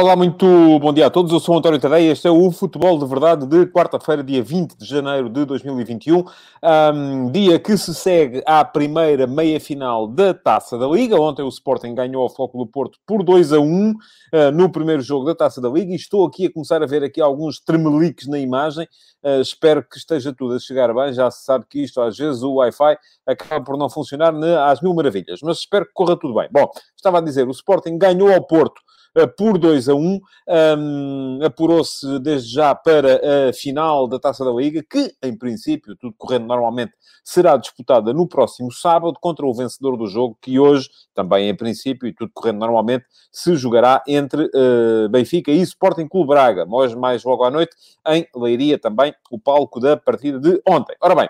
Olá, muito bom dia a todos. Eu sou o António Tadeia. Este é o Futebol de Verdade de quarta-feira, dia 20 de janeiro de 2021. Um, dia que se segue à primeira meia-final da Taça da Liga. Ontem o Sporting ganhou ao Floco do Porto por 2 a 1 uh, no primeiro jogo da Taça da Liga. E estou aqui a começar a ver aqui alguns tremeliques na imagem. Uh, espero que esteja tudo a chegar bem. Já se sabe que isto, às vezes, o Wi-Fi acaba por não funcionar às mil maravilhas. Mas espero que corra tudo bem. Bom, estava a dizer, o Sporting ganhou ao Porto por 2 a 1. Um, Apurou-se desde já para a final da Taça da Liga, que, em princípio, tudo correndo normalmente, será disputada no próximo sábado contra o vencedor do jogo, que hoje, também em princípio, e tudo correndo normalmente, se jogará entre uh, Benfica e Sporting Clube Braga. Hoje, mais logo à noite, em Leiria também, o palco da partida de ontem. Ora bem,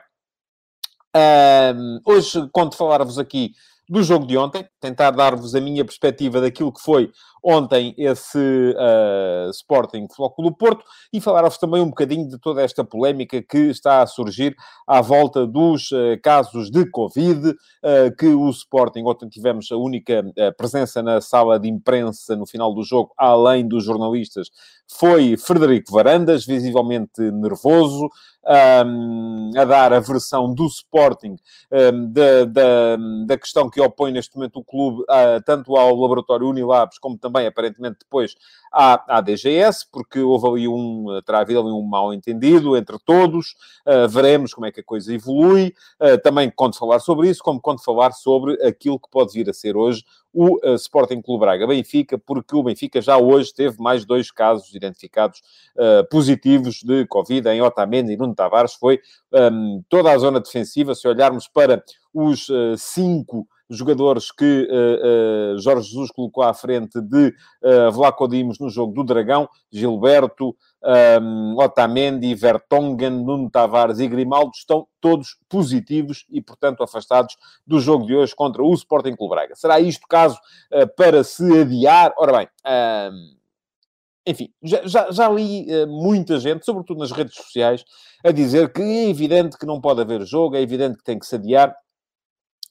um, hoje, quando falar-vos aqui do jogo de ontem, tentar dar-vos a minha perspectiva daquilo que foi ontem esse uh, Sporting Flóculo Porto e falar-vos também um bocadinho de toda esta polémica que está a surgir à volta dos uh, casos de Covid, uh, que o Sporting, ontem tivemos a única presença na sala de imprensa no final do jogo, além dos jornalistas, foi Frederico Varandas, visivelmente nervoso, um, a dar a versão do Sporting um, da, da, da, questão que opõe neste momento o clube uh, tanto ao laboratório Unilabs como também, aparentemente, depois à, à DGS, porque houve ali um, terá havido ali um mal-entendido entre todos, uh, veremos como é que a coisa evolui, uh, também quando falar sobre isso, como quando falar sobre aquilo que pode vir a ser hoje o uh, Sporting Clube Braga Benfica, porque o Benfica já hoje teve mais dois casos identificados uh, positivos de Covid em Otamendi e Nuno Tavares. Foi um, toda a zona defensiva, se olharmos para os uh, cinco jogadores que uh, uh, Jorge Jesus colocou à frente de uh, Vlaco Dimos no jogo do Dragão, Gilberto, um, Otamendi, Vertonghen, Nuno Tavares e Grimaldo estão todos positivos e, portanto, afastados do jogo de hoje contra o Sporting Clube Braga. Será isto caso para se adiar? Ora bem... Um enfim, já, já, já li uh, muita gente, sobretudo nas redes sociais, a dizer que é evidente que não pode haver jogo, é evidente que tem que se adiar,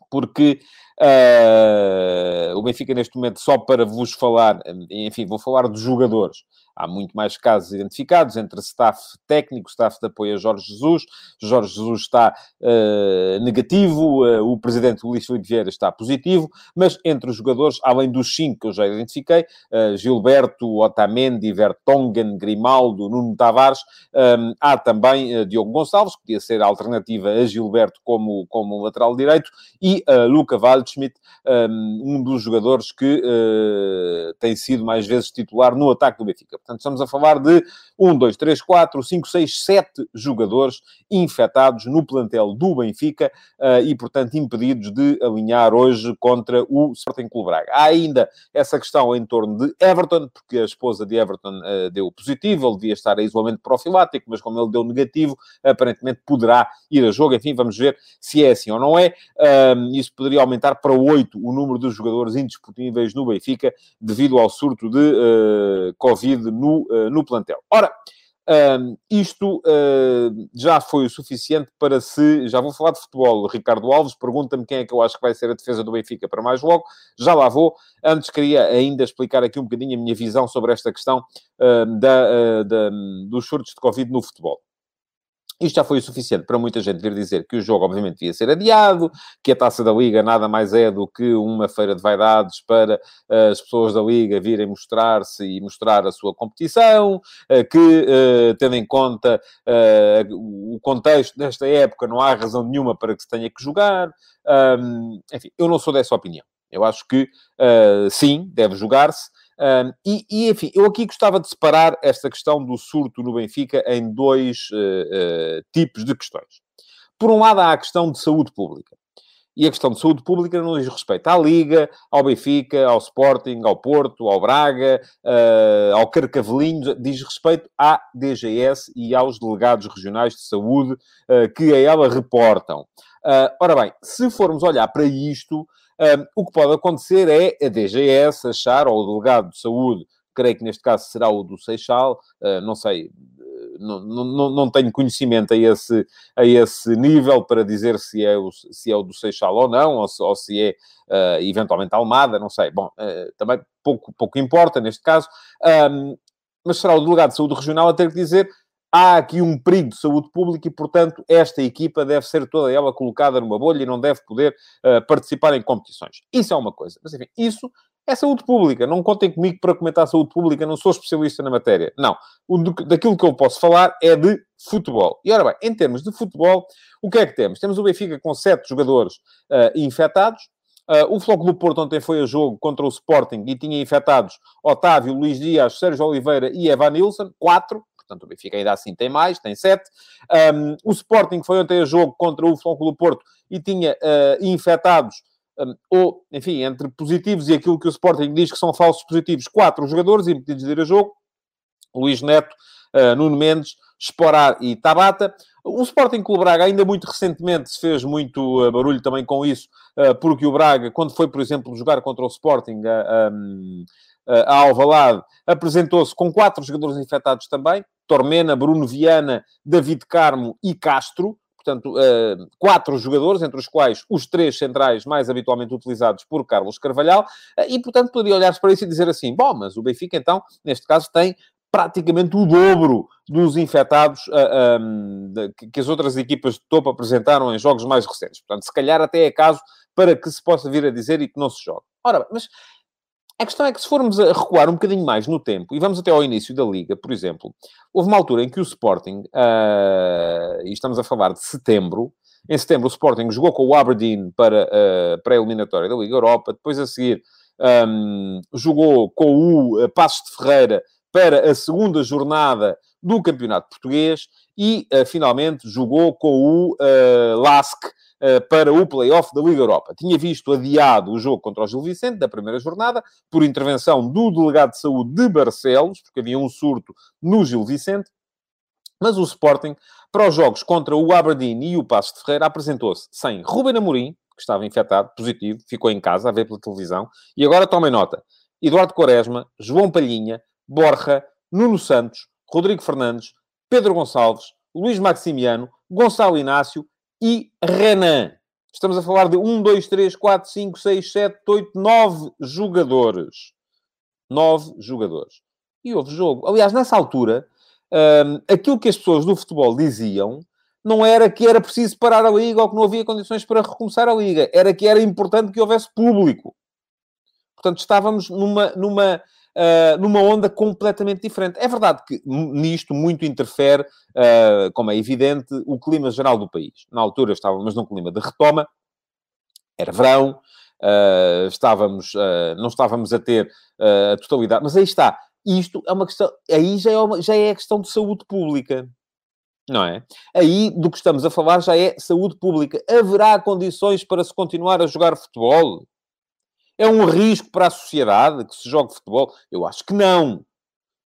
porque uh, o Benfica, neste momento, só para vos falar, enfim, vou falar dos jogadores. Há muito mais casos identificados entre staff técnico, staff de apoio a Jorge Jesus. Jorge Jesus está uh, negativo, uh, o presidente Luís Filipe Vieira está positivo, mas entre os jogadores, além dos cinco que eu já identifiquei, Gilberto, Otamendi, Vertonghen, Grimaldo, Nuno Tavares, um, há também Diogo Gonçalves, que podia ser a alternativa a Gilberto como, como lateral direito, e Luca Waldschmidt, um, um dos jogadores que tem sido mais vezes titular no ataque do Benfica. Portanto, estamos a falar de 1, 2, 3, 4, 5, 6, 7 jogadores infectados no plantel do Benfica uh, e, portanto, impedidos de alinhar hoje contra o Sporting Clube Braga. Há ainda essa questão em torno de Everton, porque a esposa de Everton uh, deu positivo, ele devia estar em isolamento profilático, mas como ele deu negativo, aparentemente poderá ir a jogo. Enfim, vamos ver se é assim ou não é. Isso poderia aumentar para 8 o número de jogadores indisponíveis no Benfica devido ao surto de uh, Covid no, uh, no plantel. Ora, uh, isto uh, já foi o suficiente para se. Já vou falar de futebol. Ricardo Alves pergunta-me quem é que eu acho que vai ser a defesa do Benfica para mais logo. Já lá vou. Antes queria ainda explicar aqui um bocadinho a minha visão sobre esta questão da, da, dos surtos de Covid no futebol. Isto já foi o suficiente para muita gente vir dizer que o jogo, obviamente, devia ser adiado, que a taça da Liga nada mais é do que uma feira de vaidades para uh, as pessoas da Liga virem mostrar-se e mostrar a sua competição, uh, que, uh, tendo em conta o contexto desta época, não há razão nenhuma para que se tenha que jogar. Um, enfim, eu não sou dessa opinião. Eu acho que, sim, deve jogar-se. Um, e, e, enfim, eu aqui gostava de separar esta questão do surto no Benfica em dois uh, uh, tipos de questões. Por um lado, há a questão de saúde pública. E a questão de saúde pública não diz respeito à Liga, ao Benfica, ao Sporting, ao Porto, ao Braga, uh, ao Carcavelinho, diz respeito à DGS e aos delegados regionais de saúde que a ela reportam. ora bem, se formos olhar para isto, o que pode acontecer é a DGS achar, ou o delegado de saúde, creio que neste caso será o do Seixal, uh, não sei, não, não, não tenho conhecimento a esse, a esse nível para dizer se é o, se é o do Seixal ou não, ou se, ou se é uh, eventualmente Almada, não sei. Bom, uh, também pouco, pouco importa neste caso. Um, mas será o delegado de saúde regional a ter que dizer há aqui um perigo de saúde pública e, portanto, esta equipa deve ser toda ela colocada numa bolha e não deve poder uh, participar em competições. Isso é uma coisa. Mas, enfim, isso é saúde pública. Não contem comigo para comentar saúde pública, não sou especialista na matéria. Não. O, daquilo que eu posso falar é de futebol. E, ora bem, em termos de futebol, o que é que temos? Temos o Benfica com sete jogadores uh, infectados, Uh, o Floco do Porto ontem foi a jogo contra o Sporting e tinha infectados Otávio, Luís Dias, Sérgio Oliveira e Evan Nilsson, quatro portanto o Benfica ainda assim tem mais, tem sete. Um, o Sporting foi ontem a jogo contra o Flóculo Porto e tinha uh, infectados, um, ou, enfim, entre positivos e aquilo que o Sporting diz que são falsos positivos, quatro jogadores impedidos de ir a jogo. Luís Neto, uh, Nuno Mendes, Esporar e Tabata. O Sporting Clube Braga ainda muito recentemente se fez muito uh, barulho também com isso, porque o Braga, quando foi, por exemplo, jogar contra o Sporting, a Alvalade, apresentou-se com quatro jogadores infectados também, Tormena, Bruno Viana, David Carmo e Castro. Portanto, uh, quatro jogadores, entre os quais os três centrais mais habitualmente utilizados por Carlos Carvalhal. Uh, e, portanto, poderia olhar para isso e dizer assim, bom, mas o Benfica, então, neste caso, tem praticamente o dobro dos infectados uh, eh, um, que as outras equipas de topo apresentaram em jogos mais recentes. Portanto, se calhar até é caso para que se possa vir a dizer e que não se jogue. Ora, mas a questão é que se formos a recuar um bocadinho mais no tempo, e vamos até ao início da Liga, por exemplo, houve uma altura em que o Sporting, uh, e estamos a falar de setembro, em setembro o Sporting jogou com o Aberdeen para a pré-eliminatória da Liga Europa, depois a seguir um, jogou com o uh, Passos de Ferreira para a segunda jornada do Campeonato Português e, uh, finalmente, jogou com o uh, eh, para o play-off da Liga Europa. Tinha visto adiado o jogo contra o Gil Vicente, da primeira jornada, por intervenção do delegado de saúde de Barcelos, porque havia um surto no Gil Vicente, mas o Sporting, para os jogos contra o Aberdeen e o Passo de Ferreira, apresentou-se sem Ruben Amorim, que estava infectado, positivo, ficou em casa a ver pela televisão, e agora tomem nota, Eduardo Quaresma, João Palhinha, Borja, Nuno Santos, Rodrigo Fernandes, Pedro Gonçalves, Luís Maximiano, Gonçalo Inácio e Renan. Estamos a falar de 1, 2, 3, 4, 5, 6, 7, 8, 9 jogadores. 9 jogadores. E houve jogo. Aliás, nessa altura, um, aquilo que as pessoas do futebol diziam não era que era preciso parar a liga ou que não havia condições para recomeçar a liga. Era que era importante que houvesse público. Portanto, estávamos numa, numa, uh, numa onda completamente diferente. É verdade que nisto muito interfere, uh, como é evidente, o clima geral do país. Na altura estávamos num clima de retoma, era verão, uh, estávamos, não estávamos a ter a totalidade, mas aí está. Isto é uma questão, aí já é, uma, já é a questão de saúde pública não é? Aí do que estamos a falar já é saúde pública. Haverá condições para se continuar a jogar futebol? É um risco para a sociedade que se jogue futebol? Eu acho que não,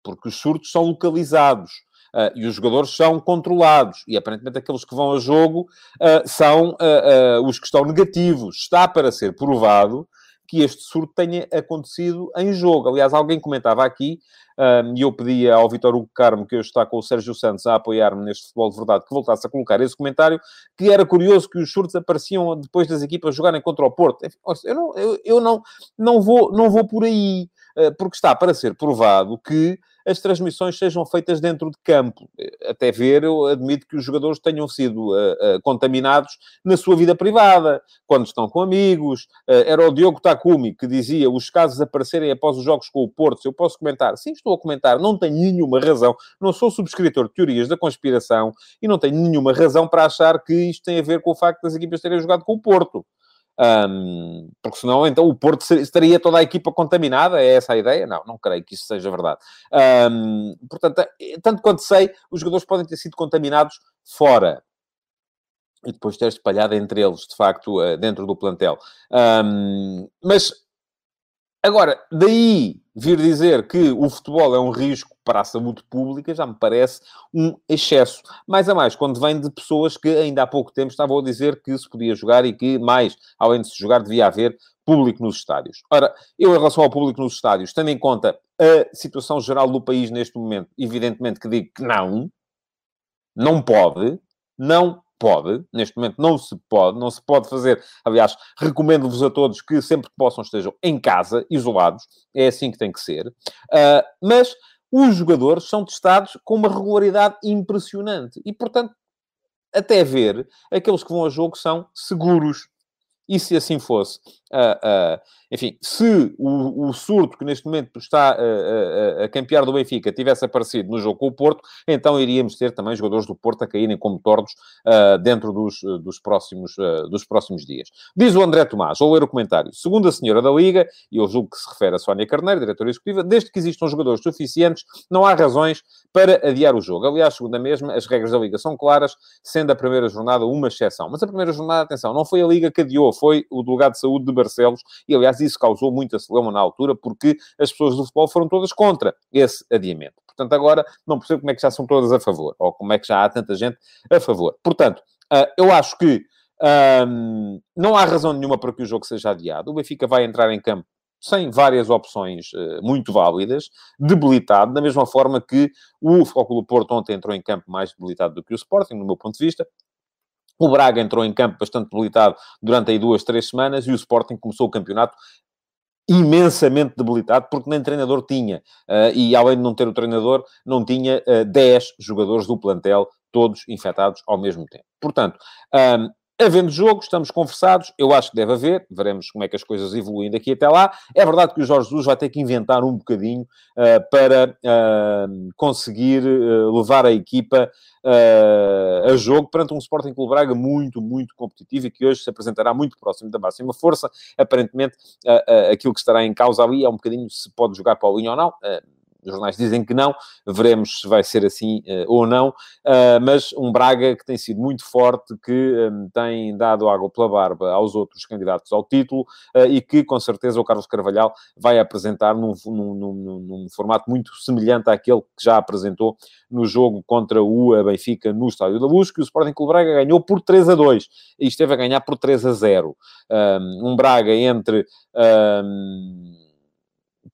porque os surtos são localizados. Uh, e os jogadores são controlados. E aparentemente aqueles que vão a jogo uh, são uh, os que estão negativos. Está para ser provado que este surto tenha acontecido em jogo. Aliás, alguém comentava aqui, e eu pedia ao Vitor Hugo Carmo, que eu está com o Sérgio Santos a apoiar-me neste futebol de verdade, que voltasse a colocar esse comentário, que era curioso que os surtos apareciam depois das equipas jogarem contra o Porto. Eu não, eu, eu não, não, vou, não vou por aí, porque está para ser provado que as transmissões sejam feitas dentro de campo. Até ver, eu admito que os jogadores tenham sido uh, uh, contaminados na sua vida privada, quando estão com amigos. Uh, era o Diogo Takumi que dizia os casos aparecerem após os jogos com o Porto. Se eu posso comentar? Sim, estou a comentar. Não tenho nenhuma razão. Não sou subscritor de teorias da conspiração e não tenho nenhuma razão para achar que isto tem a ver com o facto das equipas terem jogado com o Porto. Um, porque senão, então, o Porto estaria toda a equipa contaminada, é essa a ideia? Não, não creio que isso seja verdade. Um, portanto, eh, tanto quanto sei, os jogadores podem ter sido contaminados fora. E depois ter espalhado entre eles, de facto, eh, dentro do plantel. Um, mas, agora, daí vir dizer que o futebol é um risco para a saúde pública já me parece um excesso. Mais a mais, quando vem de pessoas que ainda há pouco tempo estavam a dizer que se podia jogar e que, mais, além de se jogar, devia haver público nos estádios. Ora, eu, em relação ao público nos estádios, tendo em conta a situação geral do país neste momento, evidentemente que digo que não, não pode, não pode, neste momento não se pode, não se pode fazer. Aliás, recomendo-vos a todos que sempre que possam estejam em casa, isolados, é assim que tem que ser. Uh, mas os jogadores são testados com uma regularidade impressionante e, portanto, até ver, aqueles que vão a jogo são seguros. E se assim fosse, uh, uh, enfim, se o, o, surto que neste momento está a, a, campear do Benfica tivesse aparecido no jogo com o Porto, então iríamos ter também jogadores do Porto a caírem como tordos uh, dentro dos, dos, próximos, uh, dos próximos dias. Diz o André Tomás, vou ler o comentário. Segundo a senhora da Liga, e eu julgo que se refere a Sónia Carneiro, diretora executiva, desde que existam jogadores suficientes, não há razões para adiar o jogo. Aliás, segundo a mesma, as regras da Liga são claras, sendo a primeira jornada uma exceção. Mas a primeira jornada, atenção, não foi a Liga que adiou, foi o delegado de saúde de Barcelos, e aliás, isso causou muita celeuma na altura, porque as pessoas do futebol foram todas contra esse adiamento. Portanto, agora não percebo como é que já são todas a favor, ou como é que já há tanta gente a favor. Portanto, uh, eu acho que não há razão nenhuma para que o jogo seja adiado. O Benfica vai entrar em campo sem várias opções uh, muito válidas, debilitado, da mesma forma que o Fóculo Porto ontem entrou em campo mais debilitado do que o Sporting, no meu ponto de vista, o Braga entrou em campo bastante debilitado durante aí duas, três semanas e o Sporting começou o campeonato imensamente debilitado, porque nem treinador tinha. Uh, e além de não ter o treinador, não tinha uh, eh, 10 jogadores do plantel, todos infectados ao mesmo tempo. Portanto, um, Havendo jogo, estamos conversados, eu acho que deve haver, veremos como é que as coisas evoluem daqui até lá. É verdade que o Jorge Jesus vai ter que inventar um bocadinho uh, para uh, conseguir uh, levar a equipa a jogo perante um Sporting Clube Braga muito, muito competitivo e que hoje se apresentará muito próximo da máxima força. Aparentemente, aquilo que estará em causa ali é um bocadinho se pode jogar para o linha ou não os jornais dizem que não, veremos se vai ser assim uh, ou não, uh, mas um Braga que tem sido muito forte, que um, eh, tem dado água pela barba aos outros candidatos ao título uh, e que, com certeza, o Carlos Carvalhal vai apresentar num, num, num, num, formato muito semelhante àquele que já apresentou no jogo contra o Benfica no Estádio da Luz, que o Sporting Clube Braga ganhou por 3 a 2 e esteve a ganhar por 3 a 0. Um, um Braga entre... Um,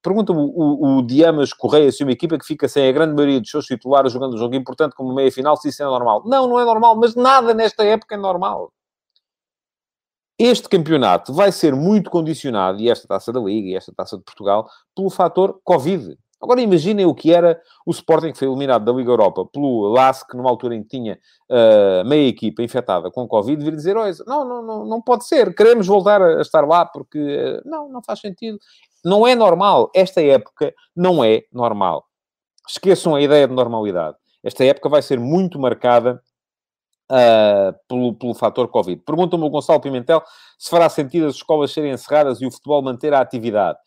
Pergunta-me o, o, Diamas Correia se uma equipa que fica sem a grande maioria dos seus titulares jogando um jogo importante como meia-final, se isso é normal. Não, não é normal, mas nada nesta época é normal. Este campeonato vai ser muito condicionado, e esta taça da Liga, e esta taça de Portugal, pelo fator Covid. Agora imaginem o que era o Sporting que foi eliminado da Liga Europa pelo LASK, numa altura em que tinha uh, meia equipa infectada com Covid, vir dizer, não, não, não, não pode ser, queremos voltar a estar lá porque... Uh, não, não faz sentido. Não é normal. Esta época não é normal. Esqueçam a ideia de normalidade. Esta época vai ser muito marcada Uh, pelo, pelo fator Covid. Pergunta-me o Gonçalo Pimentel se fará sentido as escolas serem encerradas e o futebol manter a atividade.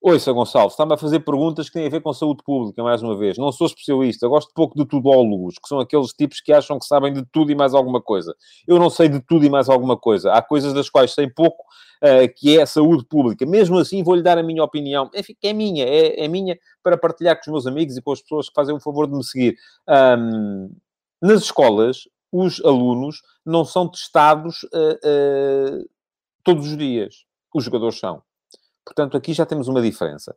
Ouça, Gonçalo, está-me a fazer perguntas que têm a ver com saúde pública, mais uma vez. Não sou especialista, gosto pouco de tudólogos, que são aqueles tipos que acham que sabem de tudo e mais alguma coisa. Eu não sei de tudo e mais alguma coisa. Há coisas das quais sei pouco, uh, que é saúde pública. Mesmo assim, vou-lhe dar a minha opinião. Enfim, é minha, é, é, minha para partilhar com os meus amigos e com as pessoas que fazem o favor de me seguir. Um, nas escolas, os alunos não são testados uh, uh, todos os dias. Os jogadores são. Portanto, aqui já temos uma diferença.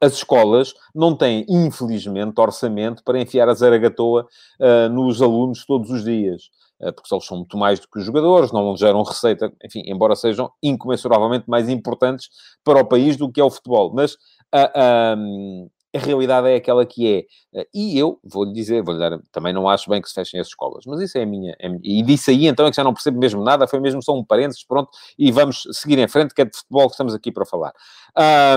As escolas não têm, infelizmente, orçamento para enfiar a zaragatoa uh, nos alunos todos os dias. Uh, porque eles são muito mais do que os jogadores, não geram receita, enfim, embora sejam incomensuravelmente mais importantes para o país do que é o futebol. Mas uh, a realidade é aquela que é. Eh, e eu vou-lhe dizer, vou-lhe dar, também não acho bem que se fechem as escolas, mas isso é a minha, é E disse aí então é que já não percebo mesmo nada, foi mesmo só um parênteses, pronto, e vamos seguir em frente, que é de futebol que estamos aqui para falar.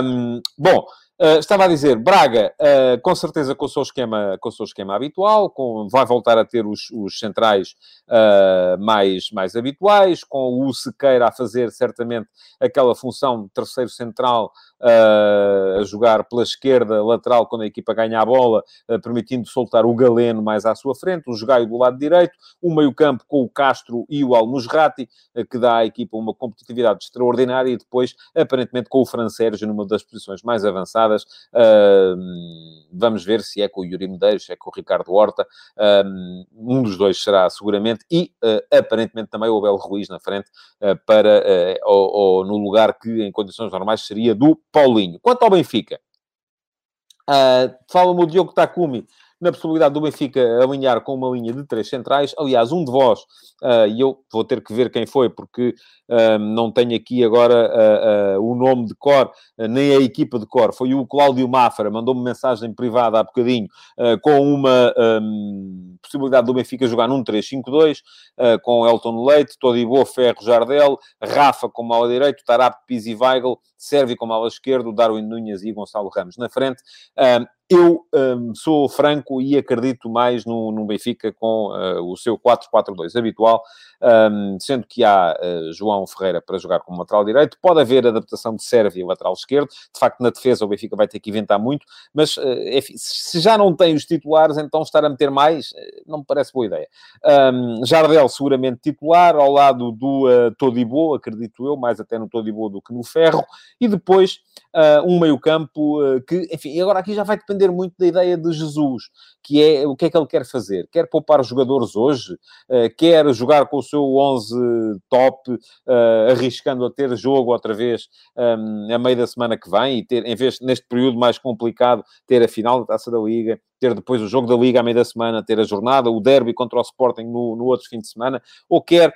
Um, bom. Uh, estava a dizer, Braga, uh, com certeza com o seu esquema, com o seu esquema habitual, com, vai voltar a ter os, os centrais uh, mais, mais habituais, com o Sequeira a fazer certamente aquela função de terceiro central a jogar pela esquerda lateral quando a equipa ganha a bola, permitindo soltar o Galeno mais à sua frente, o Jogaio do lado direito, o meio-campo com o Castro e o Almusrati, que dá à equipa uma competitividade extraordinária, e depois, aparentemente, com o Fran Sérgio numa das posições mais avançadas. Vamos ver se é com o Yuri Medeiros, se é com o Ricardo Horta, um dos dois será seguramente, e aparentemente também o Abel Ruiz na frente, para, ou, ou no lugar que em condições normais seria do Paulinho. Quanto ao Benfica, uh, fala-me o Diogo Takumi na possibilidade do Benfica alinhar com uma linha de três centrais. Aliás, um de vós, uh, e eu vou ter que ver quem foi, porque uh, não tenho aqui agora uh, o nome de cor, nem a equipa de cor, foi o Cláudio Mafra, mandou-me mensagem privada há bocadinho, com uma um, possibilidade do Benfica jogar num 3-5-2, com Elton Leite, Todibo, Ferro, Jardel, Rafa como ala direito, Tarap, Pizzi, Weigl, Servi como ala esquerdo, Darwin Nunes e Gonçalo Ramos na frente. Eu um, sou franco e acredito mais no, no Benfica com uh, o seu 4-4-2 habitual, um, sendo que há uh, João Ferreira para jogar como lateral direito. Pode haver adaptação de Sérvia lateral esquerdo. De facto, na defesa o Benfica vai ter que inventar muito, mas uh, se já não tem os titulares, então estar a meter mais não me parece boa ideia. Um, Jardel seguramente titular, ao lado do uh, Todibo, acredito eu, mais até no Todibo do que no Ferro, e depois um meio campo que, enfim, agora aqui já vai depender depender muito da ideia de Jesus, que é o que é que ele quer fazer. Quer poupar os jogadores hoje? Uh, quer jogar com o seu 11 top, uh, arriscando a ter jogo outra vez um, a meio da semana que vem e ter, em vez, neste período mais complicado, ter a final da Taça da Liga, ter depois o jogo da Liga à meia da semana, ter a jornada, o derby contra o Sporting no, no outro fim de semana, ou quer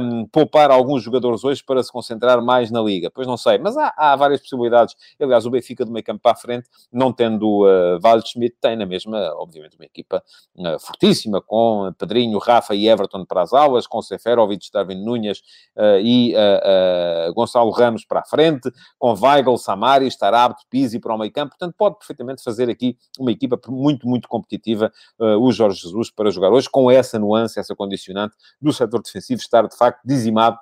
um, poupar alguns jogadores hoje para se concentrar mais na Liga? Pois não sei, mas há, há várias possibilidades. Aliás, o Benfica do meio campo para a frente, não tendo uh, Waldschmidt, tem na mesma, obviamente, uma equipa uh, fortíssima, com Pedrinho, Rafa e Everton para as aulas, com Seferovic, Darwin Nunes uh, e uh, Gonçalo Ramos para a frente, com Weigl, Samaris, Tarabto, Pizzi para o meio campo. Portanto, pode perfeitamente fazer aqui uma equipa muito muito, muito competitiva uh, o Jorge Jesus para jogar hoje, com essa nuance, essa condicionante do setor defensivo estar, de facto, dizimado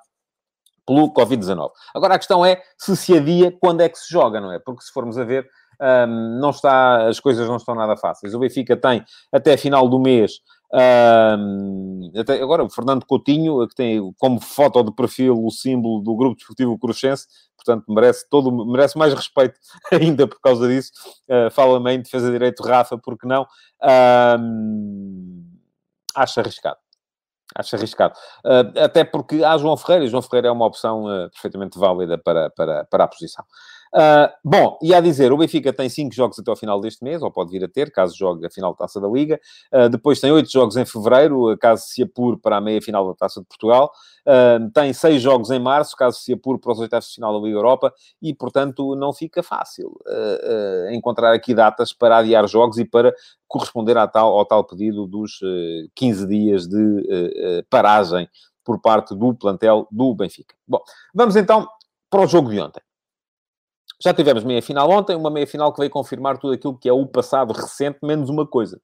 pelo Covid-19. Agora, a questão é se se adia, quando é que se joga, não é? Porque se formos a ver, um, ehm, não está, as coisas não estão nada fáceis. O Benfica tem, até final do mês, até agora, o Fernando Coutinho, que tem como foto de perfil o símbolo do Grupo Desportivo Cruxense, portanto merece, todo, merece mais respeito ainda por causa disso. Uh, Fala-me em defesa de direito Rafa, porque não? Um, acho arriscado. Acho arriscado. Uh, até porque há João Ferreira, e João Ferreira é uma opção uh, perfeitamente válida para, para, para a posição. Uh, bom, e a dizer, o Benfica tem cinco jogos até ao final deste mês, ou pode vir a ter, caso jogue a final da Taça da Liga. Uh, depois tem oito jogos em fevereiro, caso se apure para a meia-final da Taça de Portugal. Uh, tem seis jogos em março, caso se apure para os oitavos de final da Liga Europa. E, portanto, não fica fácil encontrar aqui datas para adiar jogos e para corresponder ao tal, ao tal pedido dos 15 dias de paragem por parte do plantel do Benfica. Bom, vamos então para o jogo de ontem. Já tivemos meia-final ontem, uma meia-final que veio confirmar tudo aquilo que é o passado recente, menos uma coisa.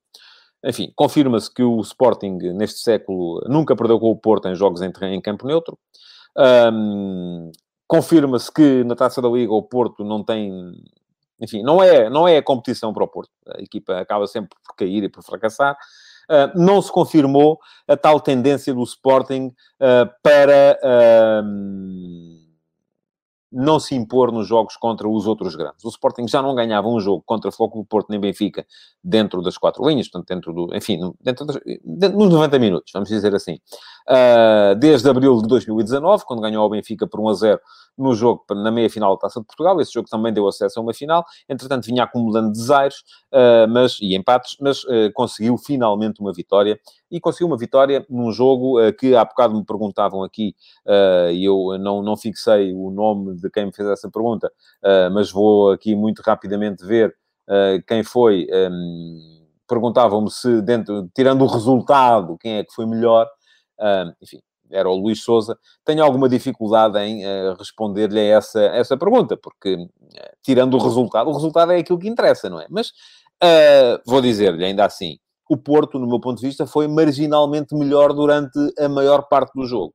Enfim, confirma-se que o Sporting, neste século, nunca perdeu com o Porto em jogos em, em campo neutro. Um, confirma-se que na Taça da Liga o Porto não tem... Enfim, não é, não é a competição para o Porto. A equipa acaba sempre por cair e por fracassar. Uh, não se confirmou a tal tendência do Sporting uh, para... Uh, não se impor nos jogos contra os outros grandes. O Sporting já não ganhava um jogo contra Flóculo Porto nem Benfica dentro das quatro linhas, portanto, dentro do, enfim, dentro, das, dentro nos 90 minutos, vamos dizer assim. Uh, desde abril de 2019, quando ganhou o Benfica por 1 a 0 no jogo na meia-final da Taça de Portugal, esse jogo também deu acesso a uma final, entretanto vinha acumulando desaires uh, mas, e empates, mas uh, conseguiu finalmente uma vitória, e conseguiu uma vitória num jogo que há bocado me perguntavam aqui, e eu não, não fixei o nome de quem me fez essa pergunta, mas vou aqui muito rapidamente ver quem foi... Um, perguntavam-me se, dentro, tirando o resultado, quem é que foi melhor, enfim, era o Luís Souza, tenho alguma dificuldade em uh, responder-lhe essa, essa pergunta, porque, uh, tirando o resultado, o resultado é aquilo que interessa, não é? Mas uh, vou dizer-lhe ainda assim, o Porto, no meu ponto de vista, foi marginalmente melhor durante a maior parte do jogo.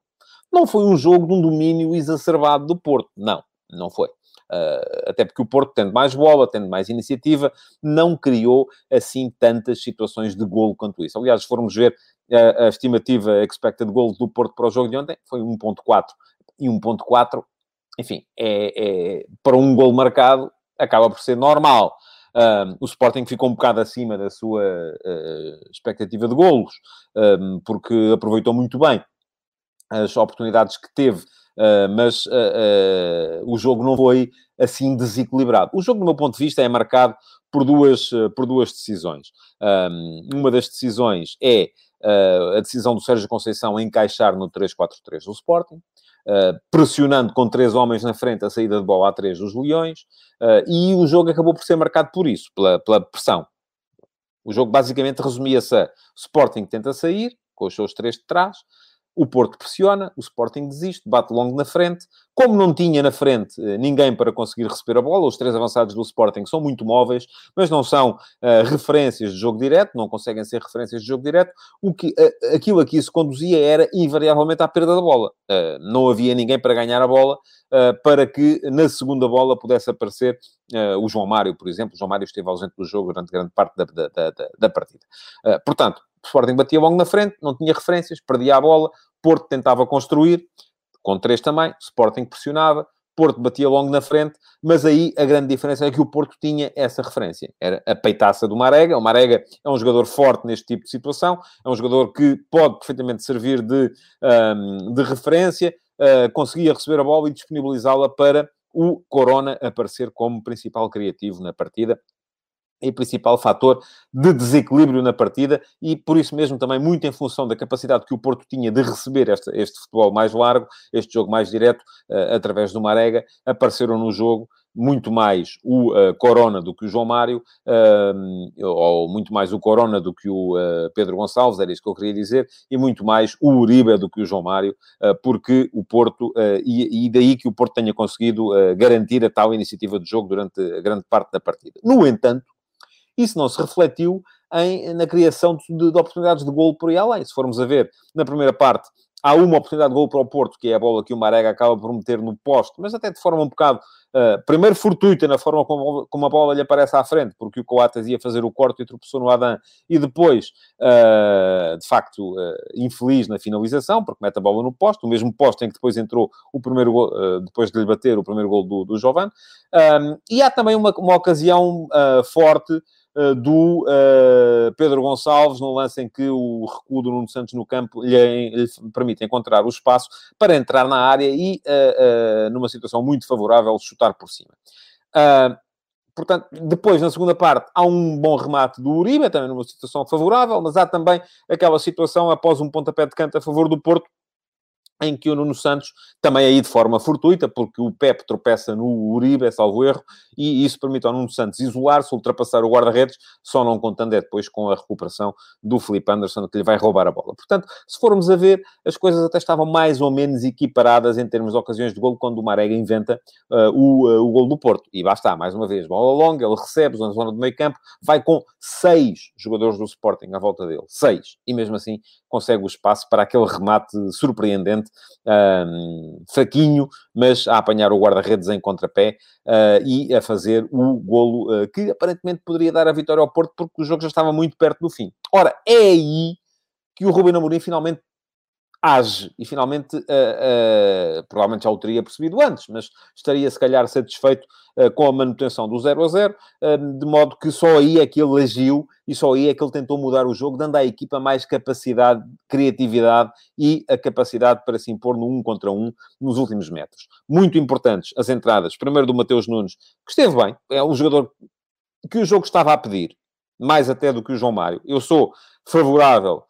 Não foi um jogo de um domínio exacerbado do Porto, não, não foi. Uh, até porque o Porto, tendo mais bola, tendo mais iniciativa, não criou assim tantas situações de golo quanto isso. Aliás, se formos ver a, a estimativa expected goals do Porto para o jogo de ontem foi 1.4 e 1.4, enfim, é, é, para um gol marcado acaba por ser normal. O Sporting ficou um bocado acima da sua uh, expectativa de golos, porque aproveitou muito bem as oportunidades que teve, uh, mas uh, o jogo não foi assim desequilibrado. O jogo, do meu ponto de vista, é marcado por duas, por duas decisões. Um, uma das decisões é a decisão do Sérgio Conceição encaixar no 3-4-3 do Sporting, Uh, pressionando com três homens na frente a saída de bola a três dos Leões, uh, e o jogo acabou por ser marcado por isso, pela, pela pressão. O jogo basicamente resumia-se a Sporting tenta sair, com os seus três de trás, o Porto pressiona, o Sporting desiste, bate longo na frente. Como não tinha na frente eh, ninguém para conseguir receber a bola, os três avançados do Sporting são muito móveis, mas não são uh, referências de jogo direto, não conseguem ser referências de jogo direto. O que, uh, aquilo a que isso conduzia era invariavelmente à perda da bola. Uh, não havia ninguém para ganhar a bola, para que na segunda bola pudesse aparecer o João Mário, por exemplo. O João Mário esteve ausente do jogo durante grande parte da, da, da, da partida. portanto, o Sporting batia logo na frente, não tinha referências, perdia a bola. Porto tentava construir, com três também. Sporting pressionava. Porto batia logo na frente, mas aí a grande diferença é que o Porto tinha essa referência. Era a peitaça do Marega. O Marega é um jogador forte neste tipo de situação, é um jogador que pode perfeitamente servir de, de referência, uh, conseguia receber a bola e disponibilizá-la para o Corona aparecer como principal criativo na partida e principal fator de desequilíbrio na partida e por isso mesmo também muito em função da capacidade que o Porto tinha de receber este, este futebol mais largo, este jogo mais direto, uh, através do Marega, apareceram no jogo muito mais o uh, Corona do que o João Mário, uh, ou muito mais o Corona do que o uh, Pedro Gonçalves, era isso que eu queria dizer, e muito mais o Uribe do que o João Mário, porque o Porto, e, e, daí que o Porto tenha conseguido garantir a tal iniciativa de jogo durante grande parte da partida. No entanto, isso não se refletiu em, na criação de, de, oportunidades de golo por aí além. Se formos a ver, na primeira parte, há uma oportunidade de golo para o Porto, que é a bola que o Marega acaba por meter no poste, mas até de forma um bocado, uh, primeiro fortuita na forma como, como, a bola lhe aparece à frente, porque o Coates ia fazer o corte e tropeçou no Adam, e depois, uh, de facto, uh, infeliz na finalização, porque mete a bola no poste, o mesmo poste em que depois entrou o primeiro gol, depois de lhe bater o primeiro gol do, do. Um, e há também uma, uma ocasião forte do uh, Pedro Gonçalves, no lance em que o recuo do Nuno Santos no campo lhe, lhe permite encontrar o espaço para entrar na área e, uh, numa situação muito favorável, chutar por cima. Portanto, depois, na segunda parte, há um bom remate do Uribe, também numa situação favorável, mas há também aquela situação após um pontapé de canto a favor do Porto, em que o Nuno Santos, também aí de forma fortuita, porque o Pep tropeça no Uribe, é salvo erro, e isso permite ao Nuno Santos isolar-se, ultrapassar o guarda-redes, só não contando é depois com a recuperação do Felipe Anderson, que lhe vai roubar a bola. Portanto, se formos a ver, as coisas até estavam mais ou menos equiparadas em termos de ocasiões de gol, quando o Marega inventa uh, o, uh, o gol do Porto. E basta, mais uma vez, bola longa, ele recebe na zona do meio campo, vai com seis jogadores do Sporting à volta dele. Seis. E mesmo assim consegue o espaço para aquele remate surpreendente um, fraquinho, mas a apanhar o guarda-redes em contrapé uh, e a fazer o golo uh, que aparentemente poderia dar a vitória ao Porto, porque o jogo já estava muito perto do fim. Ora, é aí que o Rubem Amorim finalmente age e finalmente, uh, uh, provavelmente já o teria percebido antes, mas estaria se calhar satisfeito uh, com a manutenção do 0 a 0, de modo que só aí é que ele agiu e só aí é que ele tentou mudar o jogo, dando à equipa mais capacidade, criatividade e a capacidade para se impor no um contra um nos últimos metros. Muito importantes as entradas, primeiro do Mateus Nunes, que esteve bem, é um jogador que o jogo estava a pedir, mais até do que o João Mário. Eu sou favorável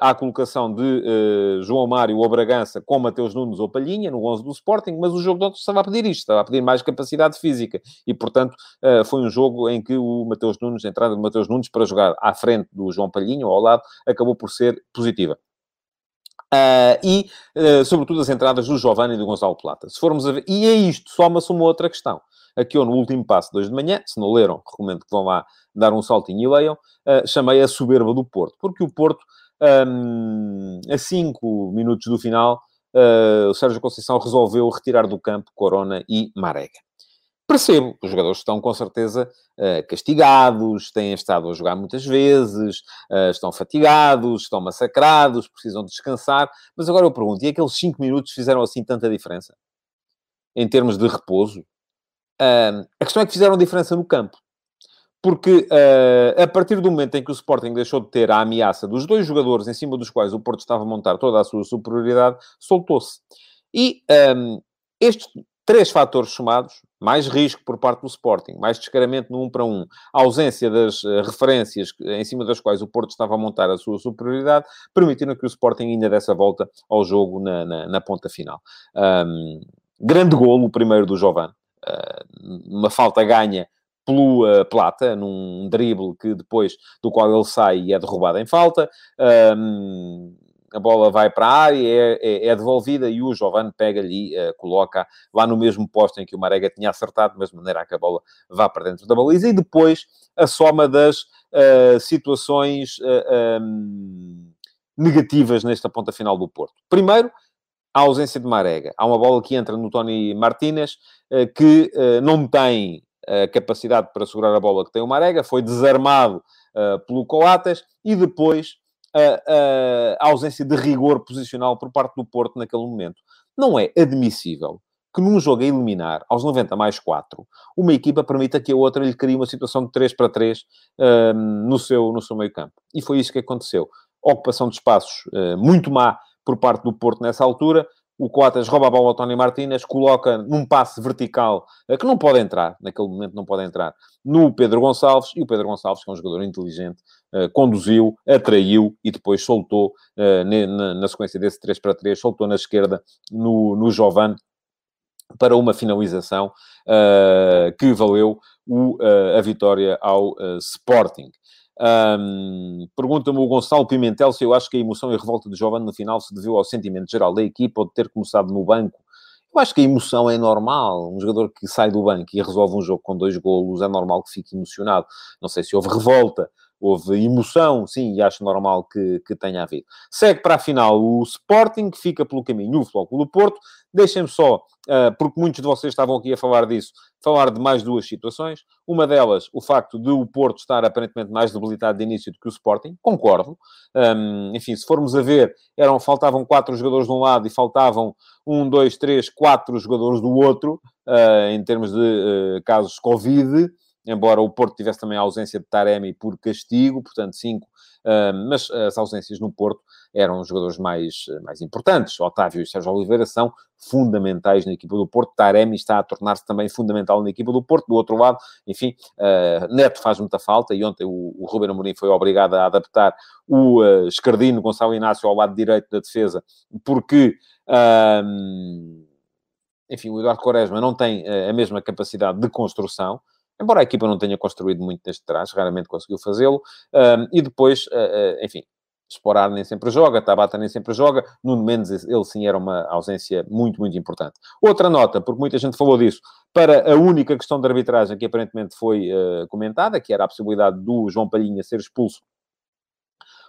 à colocação de uh, João Mário ou Bragança com Mateus Nunes ou Palhinha, no 11 do Sporting, mas o jogo de ontem estava a pedir isto, estava a pedir mais capacidade física. E, portanto, uh, foi um jogo em que o Mateus Nunes, a entrada de Mateus Nunes para jogar à frente do João Palhinha ou ao lado, acabou por ser positiva. Uh, e, uh, sobretudo, as entradas do Giovanni e do Gonçalo Plata. Se formos ver... E é isto, soma-se uma outra questão. Aqui eu, no último passo de hoje de manhã, se não leram, recomendo que vão lá dar um saltinho e leiam, uh, chamei a soberba do Porto. Porque o Porto um, a 5 minutos do final, uh, o Sérgio Conceição resolveu retirar do campo Corona e Marega. Percebo, os jogadores estão com certeza uh, castigados, têm estado a jogar muitas vezes, uh, estão fatigados, estão massacrados, precisam descansar. Mas agora eu pergunto: e aqueles 5 minutos fizeram assim tanta diferença? Em termos de repouso? A questão é que fizeram diferença no campo porque uh, a partir do momento em que o Sporting deixou de ter a ameaça dos dois jogadores em cima dos quais o Porto estava a montar toda a sua superioridade, soltou-se. E um, estes três fatores somados, mais risco por parte do Sporting, mais descaramento no 1 um para 1, um, ausência das uh, referências em cima das quais o Porto estava a montar a sua superioridade, permitiram que o Sporting ainda desse a volta ao jogo na, na, na ponta final. Um, grande golo, o primeiro do Jovan. Uh, uma falta ganha pelo Plata, num drible que depois do qual ele sai e é derrubado em falta. Um, a bola vai para a área, é, é, é devolvida e o Giovanni pega-lhe e uh, coloca lá no mesmo posto em que o Marega tinha acertado, mas de maneira a que a bola vá para dentro da baliza. E depois a soma das uh, situações uh, um, negativas nesta ponta final do Porto. Primeiro, a ausência de Marega. Há uma bola que entra no Tony Martínez que não tem a capacidade para segurar a bola que tem o Marega, foi desarmado uh, pelo Coates e depois uh, a ausência de rigor posicional por parte do Porto naquele momento. Não é admissível que num jogo a eliminar, aos 90 mais 4, uma equipa permita que a outra lhe crie uma situação de 3 para 3 uh, no, seu, no seu meio campo. E foi isso que aconteceu. Ocupação de espaços uh, muito má por parte do Porto nessa altura, o Coates rouba a bola ao Tony Martínez, coloca num passe vertical, eh, que não pode entrar, naquele momento não pode entrar, no Pedro Gonçalves, e o Pedro Gonçalves, que é um jogador inteligente, eh, conduziu, atraiu e depois soltou, eh, na, sequência desse 3 para 3, soltou na esquerda no, no Jovan, para uma finalização que valeu a vitória ao Sporting. Um, Pergunta-me o Gonçalo Pimentel se eu acho que a emoção e a revolta de Giovanni no final se deveu ao sentimento geral da equipa ou de ter começado no banco. Eu acho que a emoção é normal. Um jogador que sai do banco e resolve um jogo com dois golos é normal que fique emocionado. Não sei se houve revolta, houve emoção, sim, e acho normal que, que tenha havido. Segue para a final o Sporting, que fica pelo caminho o Flóculo Porto. Deixem-me só, uh, porque muitos de vocês estavam aqui a falar disso, falar de mais duas situações. Uma delas, o facto de o Porto estar aparentemente mais debilitado de início do que o Sporting. Concordo. Enfim, se formos a ver, eram, faltavam quatro jogadores de um lado e faltavam um, dois, três, quatro jogadores do outro, uh, em termos de uh, casos Covid embora o Porto tivesse também a ausência de Taremi por castigo, portanto, cinco, uh, mas as ausências no Porto eram os jogadores mais, mais importantes. Otávio e Sérgio Oliveira são fundamentais na equipa do Porto. Taremi está a tornar-se também fundamental na equipa do Porto. Do outro lado, enfim, uh, Neto faz muita falta e ontem o, o Ruben Amorim foi obrigado a adaptar o uh, Escardino, Gonçalo Inácio ao lado direito da defesa, porque... Enfim, o Eduardo Quaresma não tem a mesma capacidade de construção, embora a equipa não tenha construído muito neste trás, raramente conseguiu fazê-lo, um, e depois, uh, uh, enfim, Sporar nem sempre joga, Tabata nem sempre joga, Nuno Mendes, ele sim era uma ausência muito, muito importante. Outra nota, porque muita gente falou disso, para a única questão de arbitragem que aparentemente foi uh, comentada, que era a possibilidade do João Palhinha ser expulso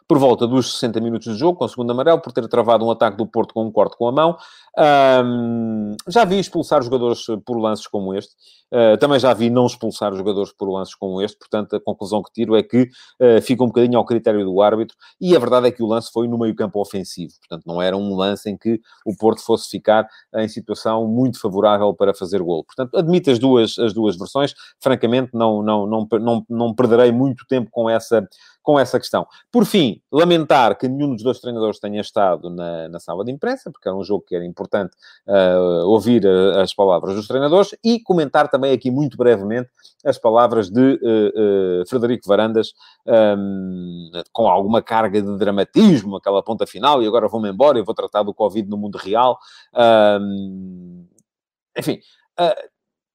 por volta dos 60 minutos de jogo, com o segundo amarelo, por ter travado um ataque do Porto com um corte com a mão. Um, já vi expulsar jogadores por lances como este. Uh, também já vi não expulsar jogadores por lances como este. Portanto, a conclusão que tiro é que uh, fica um bocadinho ao critério do árbitro. E a verdade é que o lance foi no meio campo ofensivo. Portanto, não era um lance em que o Porto fosse ficar em situação muito favorável para fazer gol. Portanto, admito as duas, as duas versões. Francamente, não, não, não, não, não perderei muito tempo com essa com essa questão. Por fim, lamentar que nenhum dos dois treinadores tenha estado na, na sala de imprensa, porque era um jogo que era importante uh, ouvir uh, as palavras dos treinadores, e comentar também aqui muito brevemente as palavras de uh, Frederico Varandas, um, com alguma carga de dramatismo, aquela ponta final, e agora vou-me embora, eu vou tratar do Covid no mundo real. Um, enfim,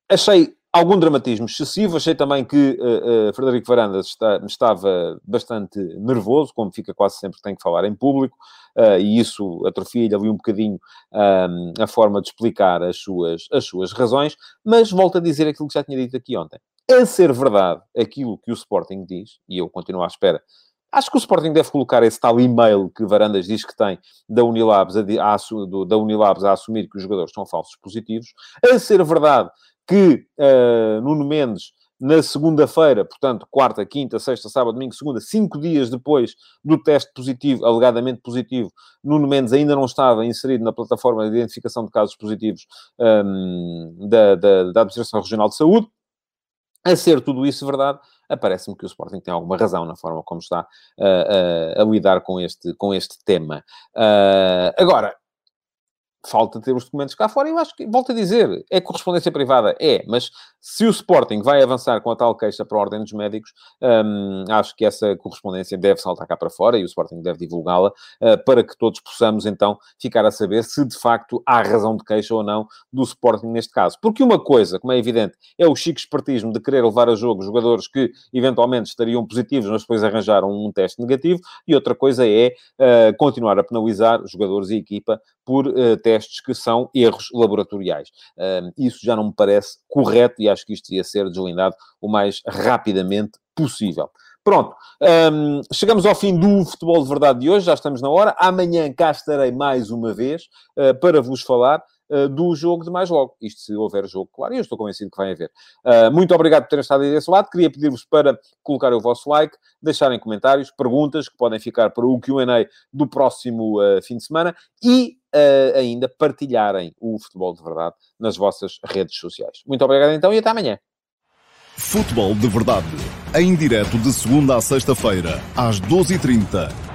achei algum dramatismo excessivo. Achei também que uh, uh, Frederico Varandas está, estava bastante nervoso, como fica quase sempre que tem que falar em público, uh, e isso atrofia-lhe ali um bocadinho um, a forma de explicar as suas, as suas razões, mas volto a dizer aquilo que já tinha dito aqui ontem. A ser verdade aquilo que o Sporting diz, e eu continuo à espera Acho que o Sporting deve colocar esse tal e-mail que Varandas diz que tem da Unilabs a, a, da Unilabs a assumir que os jogadores são falsos positivos. A ser verdade que uh, Nuno Mendes, na segunda-feira, portanto, quarta, quinta, sexta, sábado, domingo, segunda, cinco dias depois do teste positivo, alegadamente positivo, Nuno Mendes ainda não estava inserido na plataforma de identificação de casos positivos um, da, da, da Administração Regional de Saúde. A ser tudo isso verdade, parece-me que o Sporting tem alguma razão na forma como está uh, uh, a lidar com este, com este tema. Uh, agora, falta ter os documentos cá fora. Eu acho que, volto a dizer, é correspondência privada? É, mas se o Sporting vai avançar com a tal queixa para a Ordem dos Médicos, hum, acho que essa correspondência deve saltar cá para fora e o Sporting deve divulgá-la uh, para que todos possamos, então, ficar a saber se de facto há razão de queixa ou não do Sporting neste caso. Porque uma coisa, como é evidente, é o chique espertismo de querer levar a jogo jogadores que eventualmente estariam positivos, mas depois arranjaram um teste negativo, e outra coisa é uh, continuar a penalizar jogadores e equipa por uh, testes que são erros laboratoriais. Isso já não me parece correto e acho que isto ia ser deslindado o mais rapidamente possível. Pronto, um, chegamos ao fim do Futebol de Verdade de hoje, já estamos na hora. Amanhã cá estarei mais uma vez uh, para vos falar uh, do jogo de mais logo. Isto se houver jogo, claro, e eu estou convencido que vai haver. Uh, muito obrigado por terem estado aí desse lado. Queria pedir-vos para colocar o vosso like, deixarem comentários, perguntas que podem ficar para o Q&A do próximo fim de semana e ainda partilharem o Futebol de Verdade nas vossas redes sociais. Muito obrigado então e até amanhã. Futebol de Verdade, em direto de segunda a sexta-feira, às 12h30